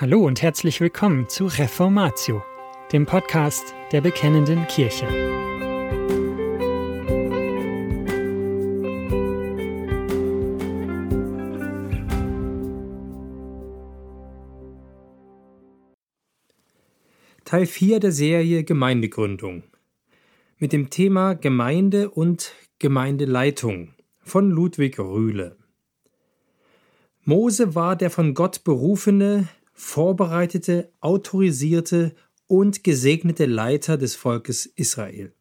Hallo und herzlich willkommen zu Reformatio, dem Podcast der Bekennenden Kirche. Teil 4 der Serie Gemeindegründung mit dem Thema Gemeinde und Gemeindeleitung von Ludwig Rühle. Mose war der von Gott berufene, vorbereitete, autorisierte und gesegnete Leiter des Volkes Israel.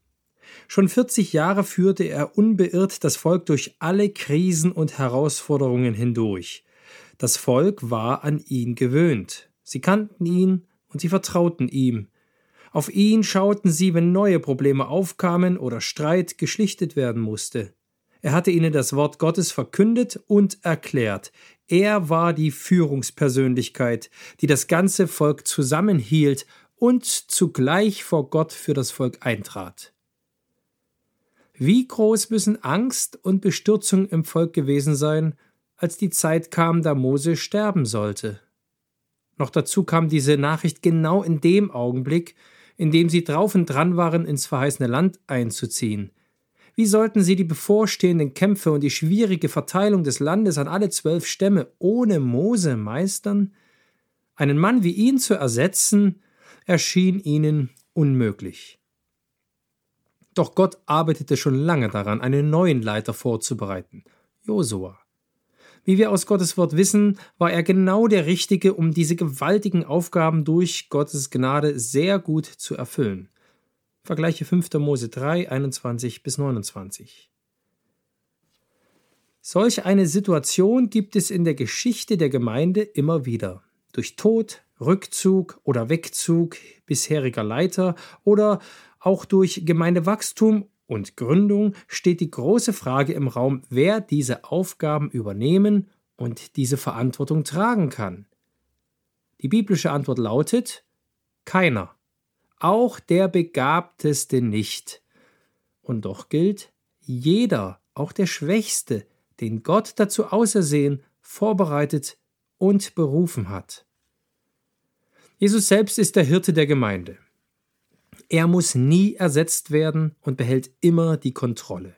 Schon 40 Jahre führte er unbeirrt das Volk durch alle Krisen und Herausforderungen hindurch. Das Volk war an ihn gewöhnt. Sie kannten ihn und sie vertrauten ihm. Auf ihn schauten sie, wenn neue Probleme aufkamen oder Streit geschlichtet werden musste. Er hatte ihnen das Wort Gottes verkündet und erklärt. Er war die Führungspersönlichkeit, die das ganze Volk zusammenhielt und zugleich vor Gott für das Volk eintrat. Wie groß müssen Angst und Bestürzung im Volk gewesen sein, als die Zeit kam, da Mose sterben sollte. Noch dazu kam diese Nachricht genau in dem Augenblick, in dem sie drauf und dran waren, ins verheißene Land einzuziehen. Wie sollten sie die bevorstehenden Kämpfe und die schwierige Verteilung des Landes an alle zwölf Stämme ohne Mose meistern? Einen Mann wie ihn zu ersetzen, erschien ihnen unmöglich. Doch Gott arbeitete schon lange daran, einen neuen Leiter vorzubereiten, Josua. Wie wir aus Gottes Wort wissen, war er genau der Richtige, um diese gewaltigen Aufgaben durch Gottes Gnade sehr gut zu erfüllen. Vergleiche 5. Mose 3, 21 bis 29. Solch eine Situation gibt es in der Geschichte der Gemeinde immer wieder. Durch Tod, Rückzug oder Wegzug bisheriger Leiter oder auch durch Gemeindewachstum und Gründung steht die große Frage im Raum, wer diese Aufgaben übernehmen und diese Verantwortung tragen kann. Die biblische Antwort lautet keiner auch der Begabteste nicht. Und doch gilt, jeder, auch der Schwächste, den Gott dazu ausersehen, vorbereitet und berufen hat. Jesus selbst ist der Hirte der Gemeinde. Er muss nie ersetzt werden und behält immer die Kontrolle.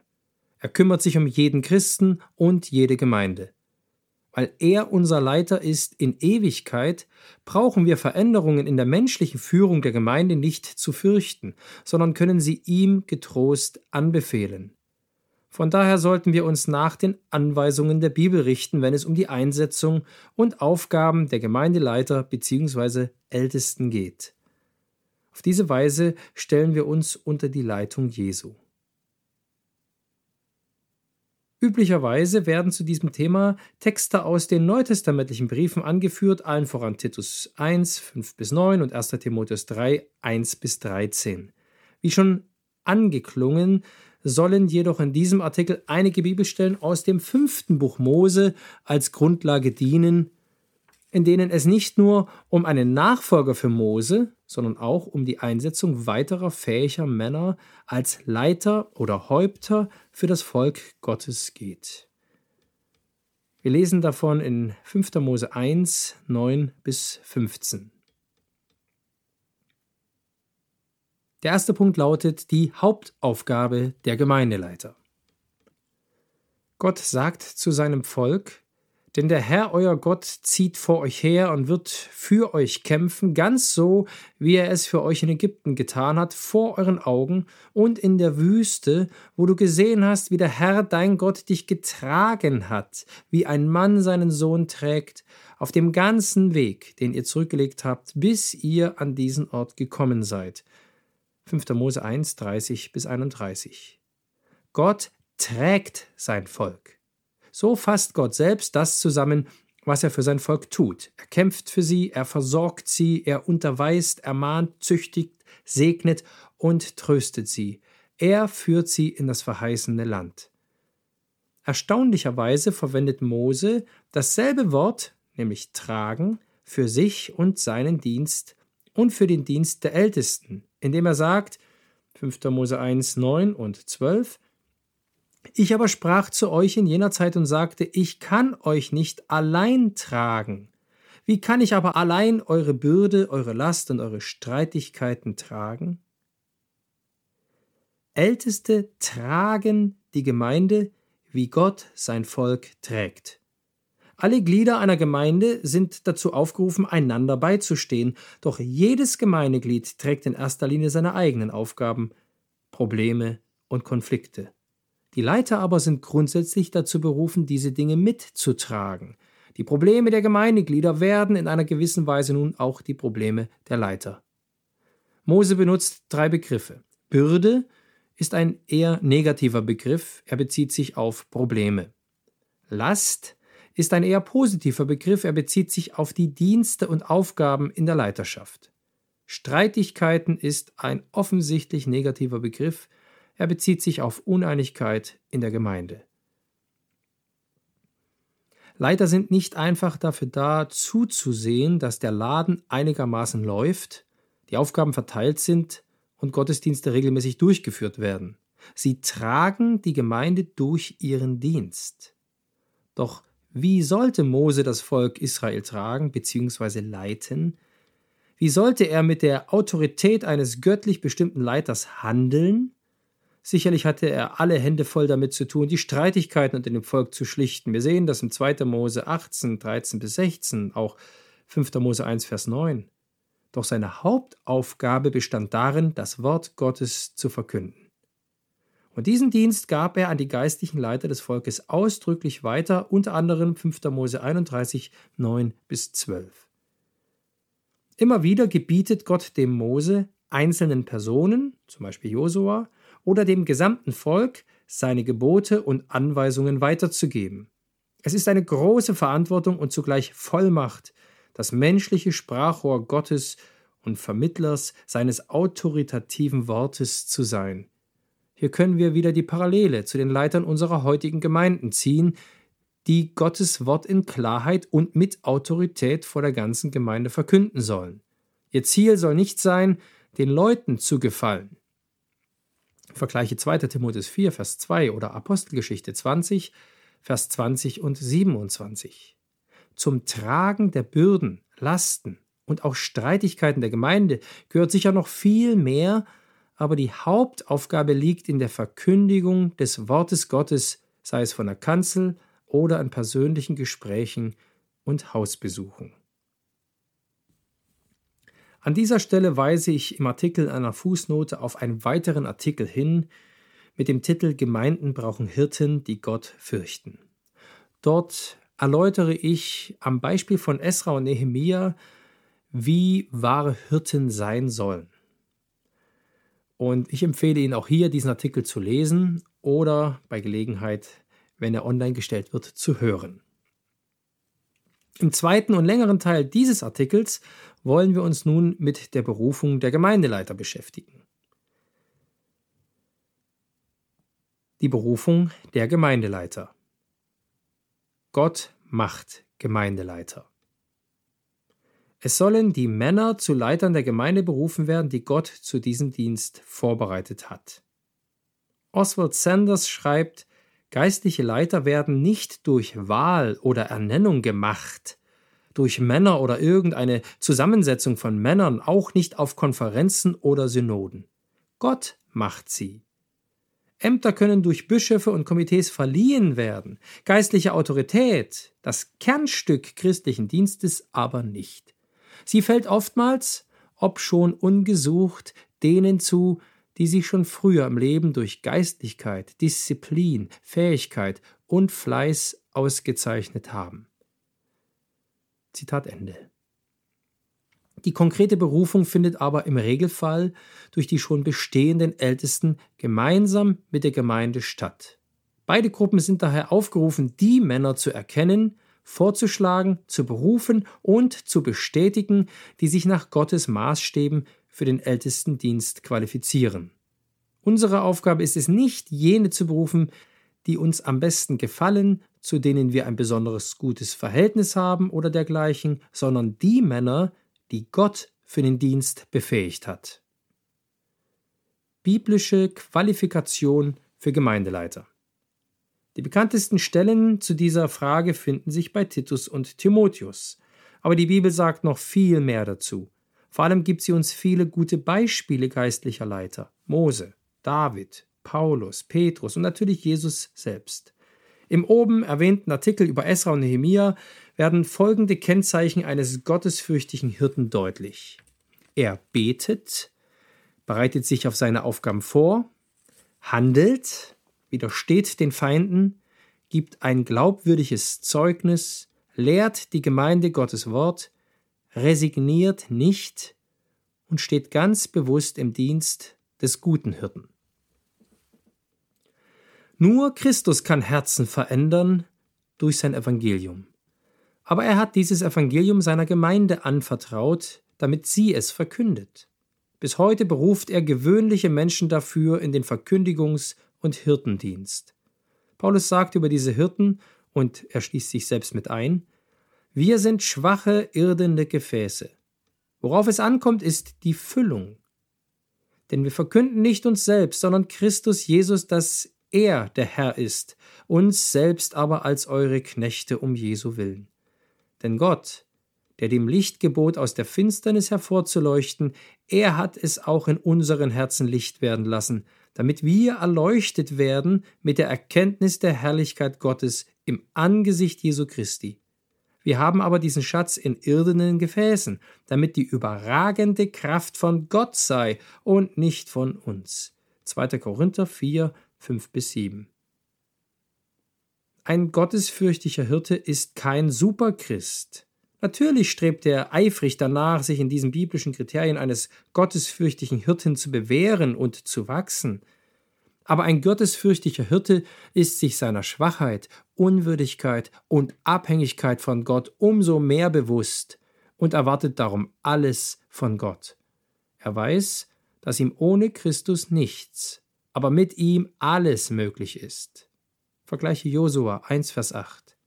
Er kümmert sich um jeden Christen und jede Gemeinde. Weil er unser Leiter ist in Ewigkeit, brauchen wir Veränderungen in der menschlichen Führung der Gemeinde nicht zu fürchten, sondern können sie ihm getrost anbefehlen. Von daher sollten wir uns nach den Anweisungen der Bibel richten, wenn es um die Einsetzung und Aufgaben der Gemeindeleiter bzw. Ältesten geht. Auf diese Weise stellen wir uns unter die Leitung Jesu. Üblicherweise werden zu diesem Thema Texte aus den neutestamentlichen Briefen angeführt, allen voran Titus 1, 5 bis 9 und 1. Timotheus 3, 1 bis 13. Wie schon angeklungen, sollen jedoch in diesem Artikel einige Bibelstellen aus dem fünften Buch Mose als Grundlage dienen, in denen es nicht nur um einen Nachfolger für Mose, sondern auch um die Einsetzung weiterer fähiger Männer als Leiter oder Häupter für das Volk Gottes geht. Wir lesen davon in 5. Mose 1, 9 bis 15. Der erste Punkt lautet die Hauptaufgabe der Gemeindeleiter. Gott sagt zu seinem Volk, denn der Herr euer Gott zieht vor euch her und wird für euch kämpfen, ganz so, wie er es für euch in Ägypten getan hat, vor euren Augen und in der Wüste, wo du gesehen hast, wie der Herr dein Gott dich getragen hat, wie ein Mann seinen Sohn trägt, auf dem ganzen Weg, den ihr zurückgelegt habt, bis ihr an diesen Ort gekommen seid. 5. Mose 1, 30 bis 31. Gott trägt sein Volk. So fasst Gott selbst das zusammen, was er für sein Volk tut. Er kämpft für sie, er versorgt sie, er unterweist, ermahnt, züchtigt, segnet und tröstet sie. Er führt sie in das verheißene Land. Erstaunlicherweise verwendet Mose dasselbe Wort, nämlich tragen, für sich und seinen Dienst und für den Dienst der Ältesten, indem er sagt, 5. Mose 1, 9 und 12, ich aber sprach zu euch in jener Zeit und sagte, ich kann euch nicht allein tragen. Wie kann ich aber allein eure Bürde, eure Last und eure Streitigkeiten tragen? Älteste tragen die Gemeinde, wie Gott sein Volk trägt. Alle Glieder einer Gemeinde sind dazu aufgerufen, einander beizustehen, doch jedes Gemeindeglied trägt in erster Linie seine eigenen Aufgaben, Probleme und Konflikte. Die Leiter aber sind grundsätzlich dazu berufen, diese Dinge mitzutragen. Die Probleme der Gemeindeglieder werden in einer gewissen Weise nun auch die Probleme der Leiter. Mose benutzt drei Begriffe. Bürde, ist ein eher negativer Begriff, er bezieht sich auf Probleme. Last ist ein eher positiver Begriff, er bezieht sich auf die Dienste und Aufgaben in der Leiterschaft. Streitigkeiten ist ein offensichtlich negativer Begriff, er bezieht sich auf Uneinigkeit in der Gemeinde. Leiter sind nicht einfach dafür da, zuzusehen, dass der Laden einigermaßen läuft, die Aufgaben verteilt sind und Gottesdienste regelmäßig durchgeführt werden. Sie tragen die Gemeinde durch ihren Dienst. Doch wie sollte Mose das Volk Israel tragen bzw. leiten? Wie sollte er mit der Autorität eines göttlich bestimmten Leiters handeln? Sicherlich hatte er alle Hände voll damit zu tun, die Streitigkeiten unter dem Volk zu schlichten. Wir sehen das im 2. Mose 18, 13 bis 16, auch 5. Mose 1, Vers 9. Doch seine Hauptaufgabe bestand darin, das Wort Gottes zu verkünden. Und diesen Dienst gab er an die geistlichen Leiter des Volkes ausdrücklich weiter, unter anderem 5. Mose 31, 9 bis 12. Immer wieder gebietet Gott dem Mose, einzelnen Personen, zum Beispiel Josua, oder dem gesamten Volk, seine Gebote und Anweisungen weiterzugeben. Es ist eine große Verantwortung und zugleich Vollmacht, das menschliche Sprachrohr Gottes und Vermittlers seines autoritativen Wortes zu sein. Hier können wir wieder die Parallele zu den Leitern unserer heutigen Gemeinden ziehen, die Gottes Wort in Klarheit und mit Autorität vor der ganzen Gemeinde verkünden sollen. Ihr Ziel soll nicht sein, den Leuten zu gefallen. Vergleiche 2. Timotheus 4, Vers 2 oder Apostelgeschichte 20, Vers 20 und 27 zum Tragen der Bürden, Lasten und auch Streitigkeiten der Gemeinde gehört sicher noch viel mehr, aber die Hauptaufgabe liegt in der Verkündigung des Wortes Gottes, sei es von der Kanzel oder in persönlichen Gesprächen und Hausbesuchen. An dieser Stelle weise ich im Artikel einer Fußnote auf einen weiteren Artikel hin mit dem Titel Gemeinden brauchen Hirten, die Gott fürchten. Dort erläutere ich am Beispiel von Esra und Nehemia, wie wahre Hirten sein sollen. Und ich empfehle Ihnen auch hier diesen Artikel zu lesen oder bei Gelegenheit, wenn er online gestellt wird, zu hören. Im zweiten und längeren Teil dieses Artikels wollen wir uns nun mit der Berufung der Gemeindeleiter beschäftigen. Die Berufung der Gemeindeleiter. Gott macht Gemeindeleiter. Es sollen die Männer zu Leitern der Gemeinde berufen werden, die Gott zu diesem Dienst vorbereitet hat. Oswald Sanders schreibt, geistliche Leiter werden nicht durch Wahl oder Ernennung gemacht, durch Männer oder irgendeine Zusammensetzung von Männern, auch nicht auf Konferenzen oder Synoden. Gott macht sie. Ämter können durch Bischöfe und Komitees verliehen werden, geistliche Autorität, das Kernstück christlichen Dienstes aber nicht. Sie fällt oftmals, ob schon ungesucht, denen zu, die sich schon früher im Leben durch Geistlichkeit, Disziplin, Fähigkeit und Fleiß ausgezeichnet haben. Zitat Ende. Die konkrete Berufung findet aber im Regelfall durch die schon bestehenden Ältesten gemeinsam mit der Gemeinde statt. Beide Gruppen sind daher aufgerufen, die Männer zu erkennen, vorzuschlagen, zu berufen und zu bestätigen, die sich nach Gottes Maßstäben für den Ältestendienst qualifizieren. Unsere Aufgabe ist es nicht, jene zu berufen, die uns am besten gefallen, zu denen wir ein besonderes gutes Verhältnis haben oder dergleichen, sondern die Männer, die Gott für den Dienst befähigt hat. Biblische Qualifikation für Gemeindeleiter. Die bekanntesten Stellen zu dieser Frage finden sich bei Titus und Timotheus. Aber die Bibel sagt noch viel mehr dazu. Vor allem gibt sie uns viele gute Beispiele geistlicher Leiter. Mose, David, Paulus, Petrus und natürlich Jesus selbst. Im oben erwähnten Artikel über Esra und Nehemia werden folgende Kennzeichen eines gottesfürchtigen Hirten deutlich. Er betet, bereitet sich auf seine Aufgaben vor, handelt, widersteht den Feinden, gibt ein glaubwürdiges Zeugnis, lehrt die Gemeinde Gottes Wort, resigniert nicht und steht ganz bewusst im Dienst des guten Hirten. Nur Christus kann Herzen verändern durch sein Evangelium. Aber er hat dieses Evangelium seiner Gemeinde anvertraut, damit sie es verkündet. Bis heute beruft er gewöhnliche Menschen dafür in den Verkündigungs- und Hirtendienst. Paulus sagt über diese Hirten, und er schließt sich selbst mit ein, wir sind schwache, irdende Gefäße. Worauf es ankommt, ist die Füllung. Denn wir verkünden nicht uns selbst, sondern Christus Jesus, dass er der Herr ist, uns selbst aber als eure Knechte um Jesu willen. Denn Gott, der dem Licht gebot, aus der Finsternis hervorzuleuchten, er hat es auch in unseren Herzen Licht werden lassen, damit wir erleuchtet werden mit der Erkenntnis der Herrlichkeit Gottes im Angesicht Jesu Christi. Wir haben aber diesen Schatz in irdenen Gefäßen, damit die überragende Kraft von Gott sei und nicht von uns. 2. Korinther 4, 5 bis 7. Ein gottesfürchtiger Hirte ist kein Superchrist. Natürlich strebt er eifrig danach, sich in diesen biblischen Kriterien eines gottesfürchtigen Hirten zu bewähren und zu wachsen. Aber ein gottesfürchtiger Hirte ist sich seiner Schwachheit, Unwürdigkeit und Abhängigkeit von Gott umso mehr bewusst und erwartet darum alles von Gott. Er weiß, dass ihm ohne Christus nichts, aber mit ihm alles möglich ist. Vergleiche Josua 1, Vers 8.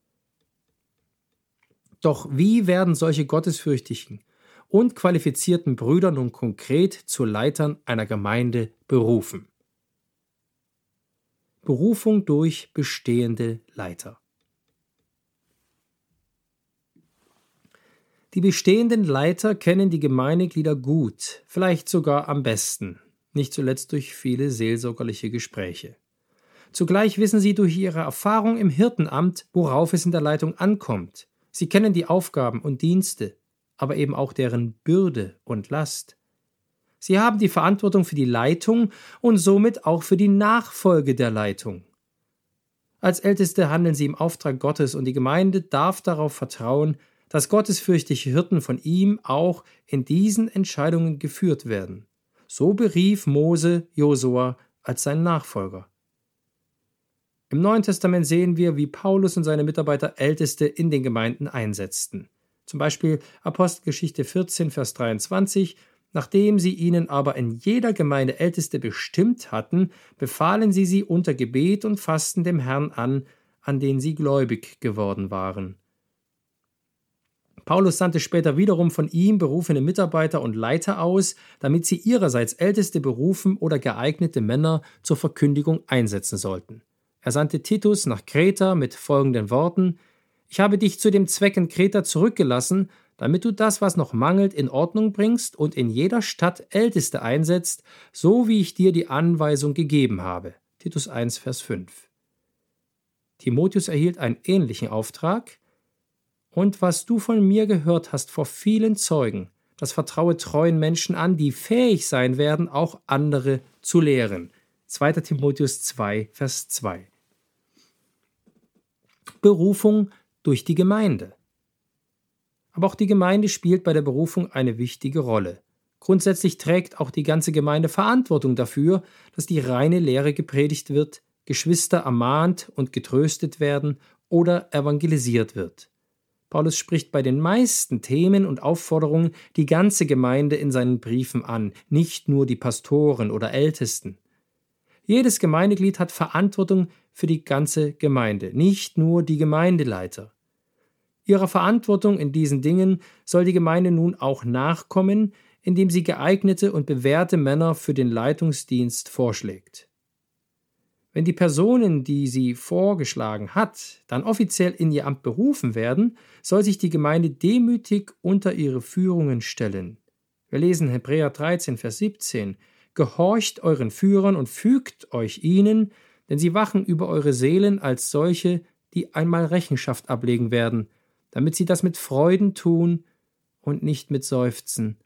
Doch wie werden solche gottesfürchtigen und qualifizierten Brüder nun konkret zu Leitern einer Gemeinde berufen? Berufung durch bestehende Leiter. Die bestehenden Leiter kennen die Gemeindeglieder gut, vielleicht sogar am besten, nicht zuletzt durch viele seelsorgerliche Gespräche. Zugleich wissen sie durch ihre Erfahrung im Hirtenamt, worauf es in der Leitung ankommt, Sie kennen die Aufgaben und Dienste, aber eben auch deren Bürde und Last. Sie haben die Verantwortung für die Leitung und somit auch für die Nachfolge der Leitung. Als Älteste handeln sie im Auftrag Gottes und die Gemeinde darf darauf vertrauen, dass gottesfürchtige Hirten von ihm auch in diesen Entscheidungen geführt werden. So berief Mose Josua als sein Nachfolger. Im Neuen Testament sehen wir, wie Paulus und seine Mitarbeiter Älteste in den Gemeinden einsetzten. Zum Beispiel Apostelgeschichte 14, Vers 23. Nachdem sie ihnen aber in jeder Gemeinde Älteste bestimmt hatten, befahlen sie sie unter Gebet und Fasten dem Herrn an, an den sie gläubig geworden waren. Paulus sandte später wiederum von ihm berufene Mitarbeiter und Leiter aus, damit sie ihrerseits Älteste berufen oder geeignete Männer zur Verkündigung einsetzen sollten. Er sandte Titus nach Kreta mit folgenden Worten Ich habe dich zu dem Zweck in Kreta zurückgelassen, damit du das, was noch mangelt, in Ordnung bringst und in jeder Stadt Älteste einsetzt, so wie ich dir die Anweisung gegeben habe. Titus 1, Vers 5. Timotheus erhielt einen ähnlichen Auftrag. Und was du von mir gehört hast vor vielen Zeugen, das vertraue treuen Menschen an, die fähig sein werden, auch andere zu lehren. 2. Timotheus 2, Vers 2. Berufung durch die Gemeinde. Aber auch die Gemeinde spielt bei der Berufung eine wichtige Rolle. Grundsätzlich trägt auch die ganze Gemeinde Verantwortung dafür, dass die reine Lehre gepredigt wird, Geschwister ermahnt und getröstet werden oder evangelisiert wird. Paulus spricht bei den meisten Themen und Aufforderungen die ganze Gemeinde in seinen Briefen an, nicht nur die Pastoren oder Ältesten. Jedes Gemeindeglied hat Verantwortung für die ganze Gemeinde, nicht nur die Gemeindeleiter. Ihrer Verantwortung in diesen Dingen soll die Gemeinde nun auch nachkommen, indem sie geeignete und bewährte Männer für den Leitungsdienst vorschlägt. Wenn die Personen, die sie vorgeschlagen hat, dann offiziell in ihr Amt berufen werden, soll sich die Gemeinde demütig unter ihre Führungen stellen. Wir lesen Hebräer 13, Vers 17. Gehorcht euren Führern und fügt euch ihnen, denn sie wachen über eure Seelen als solche, die einmal Rechenschaft ablegen werden, damit sie das mit Freuden tun und nicht mit Seufzen.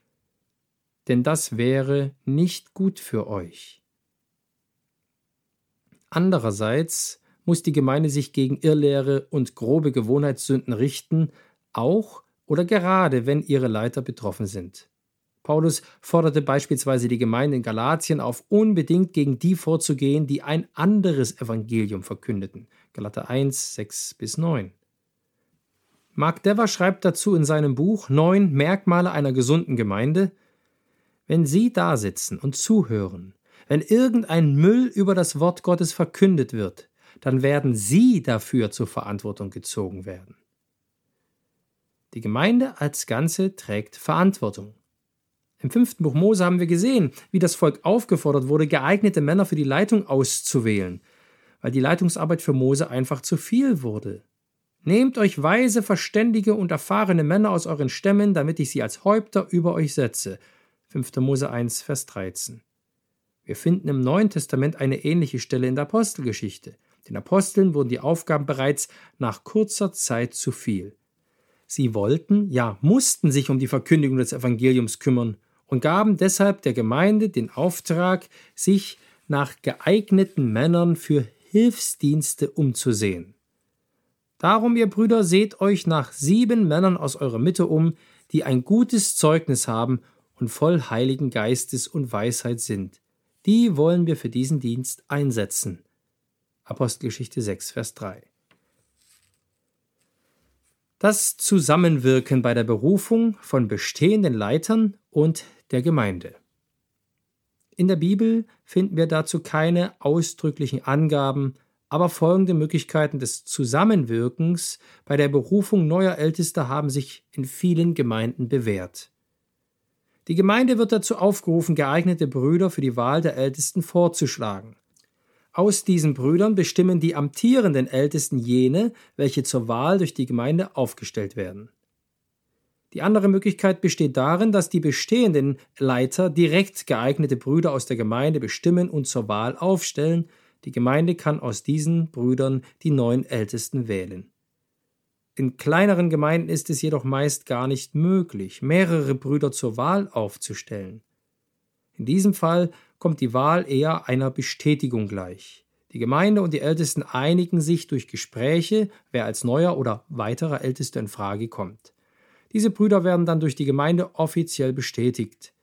Denn das wäre nicht gut für euch. Andererseits muss die Gemeinde sich gegen Irrlehre und grobe Gewohnheitssünden richten, auch oder gerade wenn ihre Leiter betroffen sind. Paulus forderte beispielsweise die Gemeinde in Galatien auf, unbedingt gegen die vorzugehen, die ein anderes Evangelium verkündeten. Galater 1, 6 bis 9. Mark Dever schreibt dazu in seinem Buch Neun Merkmale einer gesunden Gemeinde, wenn Sie da sitzen und zuhören wenn irgendein Müll über das Wort Gottes verkündet wird, dann werden Sie dafür zur Verantwortung gezogen werden. Die Gemeinde als Ganze trägt Verantwortung. Im fünften Buch Mose haben wir gesehen, wie das Volk aufgefordert wurde, geeignete Männer für die Leitung auszuwählen, weil die Leitungsarbeit für Mose einfach zu viel wurde. Nehmt euch weise, verständige und erfahrene Männer aus euren Stämmen, damit ich sie als Häupter über euch setze. 5. Mose 1, Vers 13. Wir finden im Neuen Testament eine ähnliche Stelle in der Apostelgeschichte. Den Aposteln wurden die Aufgaben bereits nach kurzer Zeit zu viel. Sie wollten, ja mussten sich um die Verkündigung des Evangeliums kümmern und gaben deshalb der Gemeinde den Auftrag, sich nach geeigneten Männern für Hilfsdienste umzusehen. Darum, ihr Brüder, seht euch nach sieben Männern aus eurer Mitte um, die ein gutes Zeugnis haben und voll Heiligen Geistes und Weisheit sind die wollen wir für diesen Dienst einsetzen. Apostelgeschichte 6, Vers 3. Das Zusammenwirken bei der Berufung von bestehenden Leitern und der Gemeinde. In der Bibel finden wir dazu keine ausdrücklichen Angaben, aber folgende Möglichkeiten des Zusammenwirkens bei der Berufung neuer Ältester haben sich in vielen Gemeinden bewährt. Die Gemeinde wird dazu aufgerufen, geeignete Brüder für die Wahl der Ältesten vorzuschlagen. Aus diesen Brüdern bestimmen die amtierenden Ältesten jene, welche zur Wahl durch die Gemeinde aufgestellt werden. Die andere Möglichkeit besteht darin, dass die bestehenden Leiter direkt geeignete Brüder aus der Gemeinde bestimmen und zur Wahl aufstellen. Die Gemeinde kann aus diesen Brüdern die neuen Ältesten wählen. In kleineren Gemeinden ist es jedoch meist gar nicht möglich, mehrere Brüder zur Wahl aufzustellen. In diesem Fall kommt die Wahl eher einer Bestätigung gleich. Die Gemeinde und die Ältesten einigen sich durch Gespräche, wer als neuer oder weiterer Ältester in Frage kommt. Diese Brüder werden dann durch die Gemeinde offiziell bestätigt.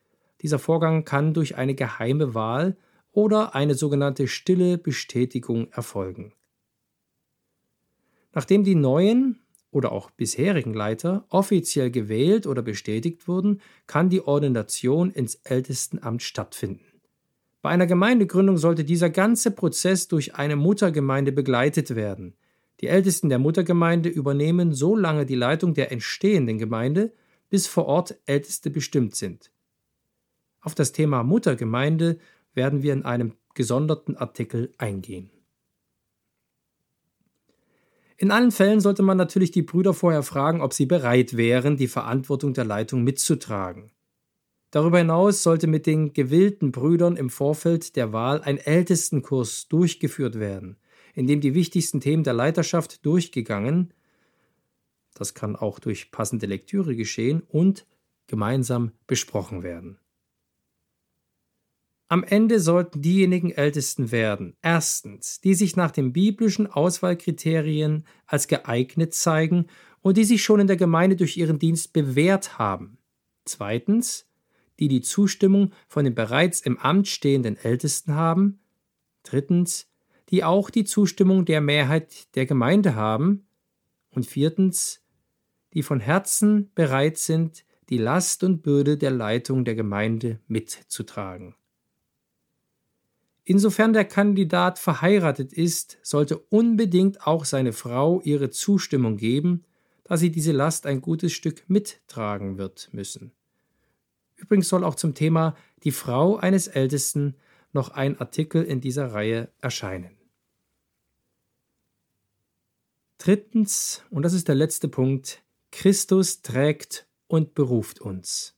Dieser Vorgang kann durch eine geheime Wahl oder eine sogenannte stille Bestätigung erfolgen. Nachdem die neuen oder auch bisherigen Leiter offiziell gewählt oder bestätigt wurden, kann die Ordination ins Ältestenamt stattfinden. Bei einer Gemeindegründung sollte dieser ganze Prozess durch eine Muttergemeinde begleitet werden. Die Ältesten der Muttergemeinde übernehmen so lange die Leitung der entstehenden Gemeinde, bis vor Ort Älteste bestimmt sind. Auf das Thema Muttergemeinde werden wir in einem gesonderten Artikel eingehen. In allen Fällen sollte man natürlich die Brüder vorher fragen, ob sie bereit wären, die Verantwortung der Leitung mitzutragen. Darüber hinaus sollte mit den gewillten Brüdern im Vorfeld der Wahl ein Ältestenkurs durchgeführt werden, in dem die wichtigsten Themen der Leiterschaft durchgegangen, das kann auch durch passende Lektüre geschehen, und gemeinsam besprochen werden. Am Ende sollten diejenigen Ältesten werden, erstens, die sich nach den biblischen Auswahlkriterien als geeignet zeigen und die sich schon in der Gemeinde durch ihren Dienst bewährt haben. Zweitens, die die Zustimmung von den bereits im Amt stehenden Ältesten haben. Drittens, die auch die Zustimmung der Mehrheit der Gemeinde haben. Und viertens, die von Herzen bereit sind, die Last und Bürde der Leitung der Gemeinde mitzutragen. Insofern der Kandidat verheiratet ist, sollte unbedingt auch seine Frau ihre Zustimmung geben, da sie diese Last ein gutes Stück mittragen wird müssen. Übrigens soll auch zum Thema die Frau eines Ältesten noch ein Artikel in dieser Reihe erscheinen. Drittens, und das ist der letzte Punkt, Christus trägt und beruft uns.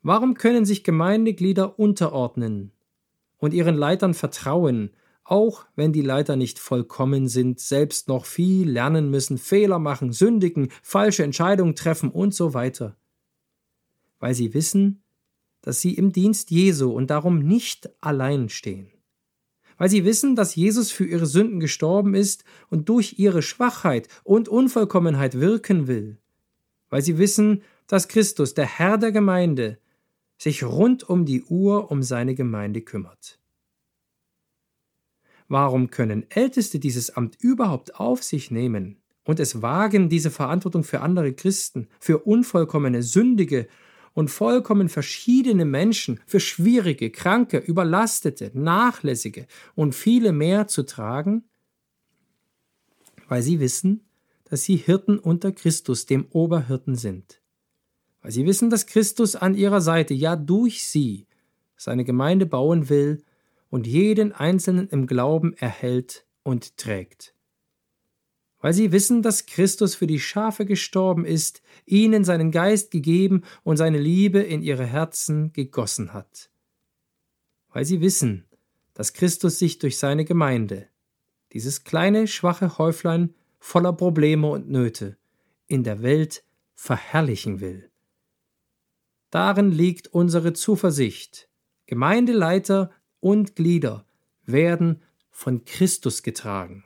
Warum können sich Gemeindeglieder unterordnen und ihren Leitern vertrauen, auch wenn die Leiter nicht vollkommen sind, selbst noch viel lernen müssen, Fehler machen, sündigen, falsche Entscheidungen treffen und so weiter? Weil sie wissen, dass sie im Dienst Jesu und darum nicht allein stehen. Weil sie wissen, dass Jesus für ihre Sünden gestorben ist und durch ihre Schwachheit und Unvollkommenheit wirken will. Weil sie wissen, dass Christus, der Herr der Gemeinde, sich rund um die Uhr um seine Gemeinde kümmert. Warum können Älteste dieses Amt überhaupt auf sich nehmen und es wagen, diese Verantwortung für andere Christen, für unvollkommene, sündige und vollkommen verschiedene Menschen, für schwierige, kranke, überlastete, nachlässige und viele mehr zu tragen? Weil sie wissen, dass sie Hirten unter Christus, dem Oberhirten sind weil sie wissen, dass Christus an ihrer Seite, ja durch sie, seine Gemeinde bauen will und jeden Einzelnen im Glauben erhält und trägt. Weil sie wissen, dass Christus für die Schafe gestorben ist, ihnen seinen Geist gegeben und seine Liebe in ihre Herzen gegossen hat. Weil sie wissen, dass Christus sich durch seine Gemeinde, dieses kleine, schwache Häuflein voller Probleme und Nöte, in der Welt verherrlichen will. Darin liegt unsere Zuversicht. Gemeindeleiter und Glieder werden von Christus getragen.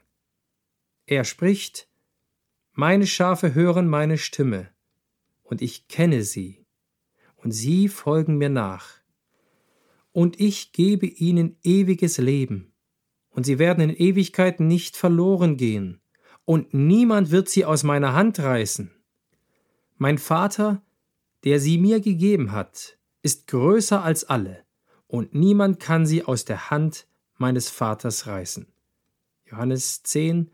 Er spricht, Meine Schafe hören meine Stimme, und ich kenne sie, und sie folgen mir nach. Und ich gebe ihnen ewiges Leben, und sie werden in Ewigkeit nicht verloren gehen, und niemand wird sie aus meiner Hand reißen. Mein Vater der sie mir gegeben hat, ist größer als alle, und niemand kann sie aus der Hand meines Vaters reißen. Johannes 10,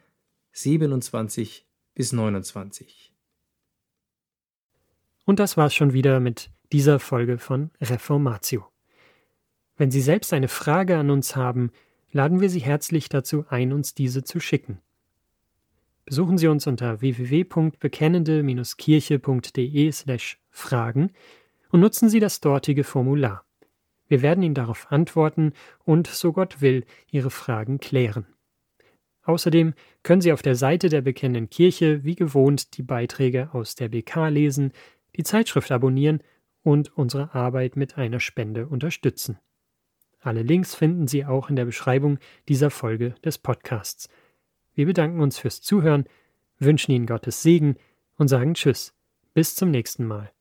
27 bis 29. Und das war's schon wieder mit dieser Folge von Reformatio. Wenn Sie selbst eine Frage an uns haben, laden wir Sie herzlich dazu ein, uns diese zu schicken. Besuchen Sie uns unter www.bekennende-kirche.de/fragen und nutzen Sie das dortige Formular. Wir werden Ihnen darauf antworten und, so Gott will, Ihre Fragen klären. Außerdem können Sie auf der Seite der Bekennenden Kirche wie gewohnt die Beiträge aus der BK lesen, die Zeitschrift abonnieren und unsere Arbeit mit einer Spende unterstützen. Alle Links finden Sie auch in der Beschreibung dieser Folge des Podcasts. Wir bedanken uns fürs Zuhören, wünschen Ihnen Gottes Segen und sagen Tschüss. Bis zum nächsten Mal.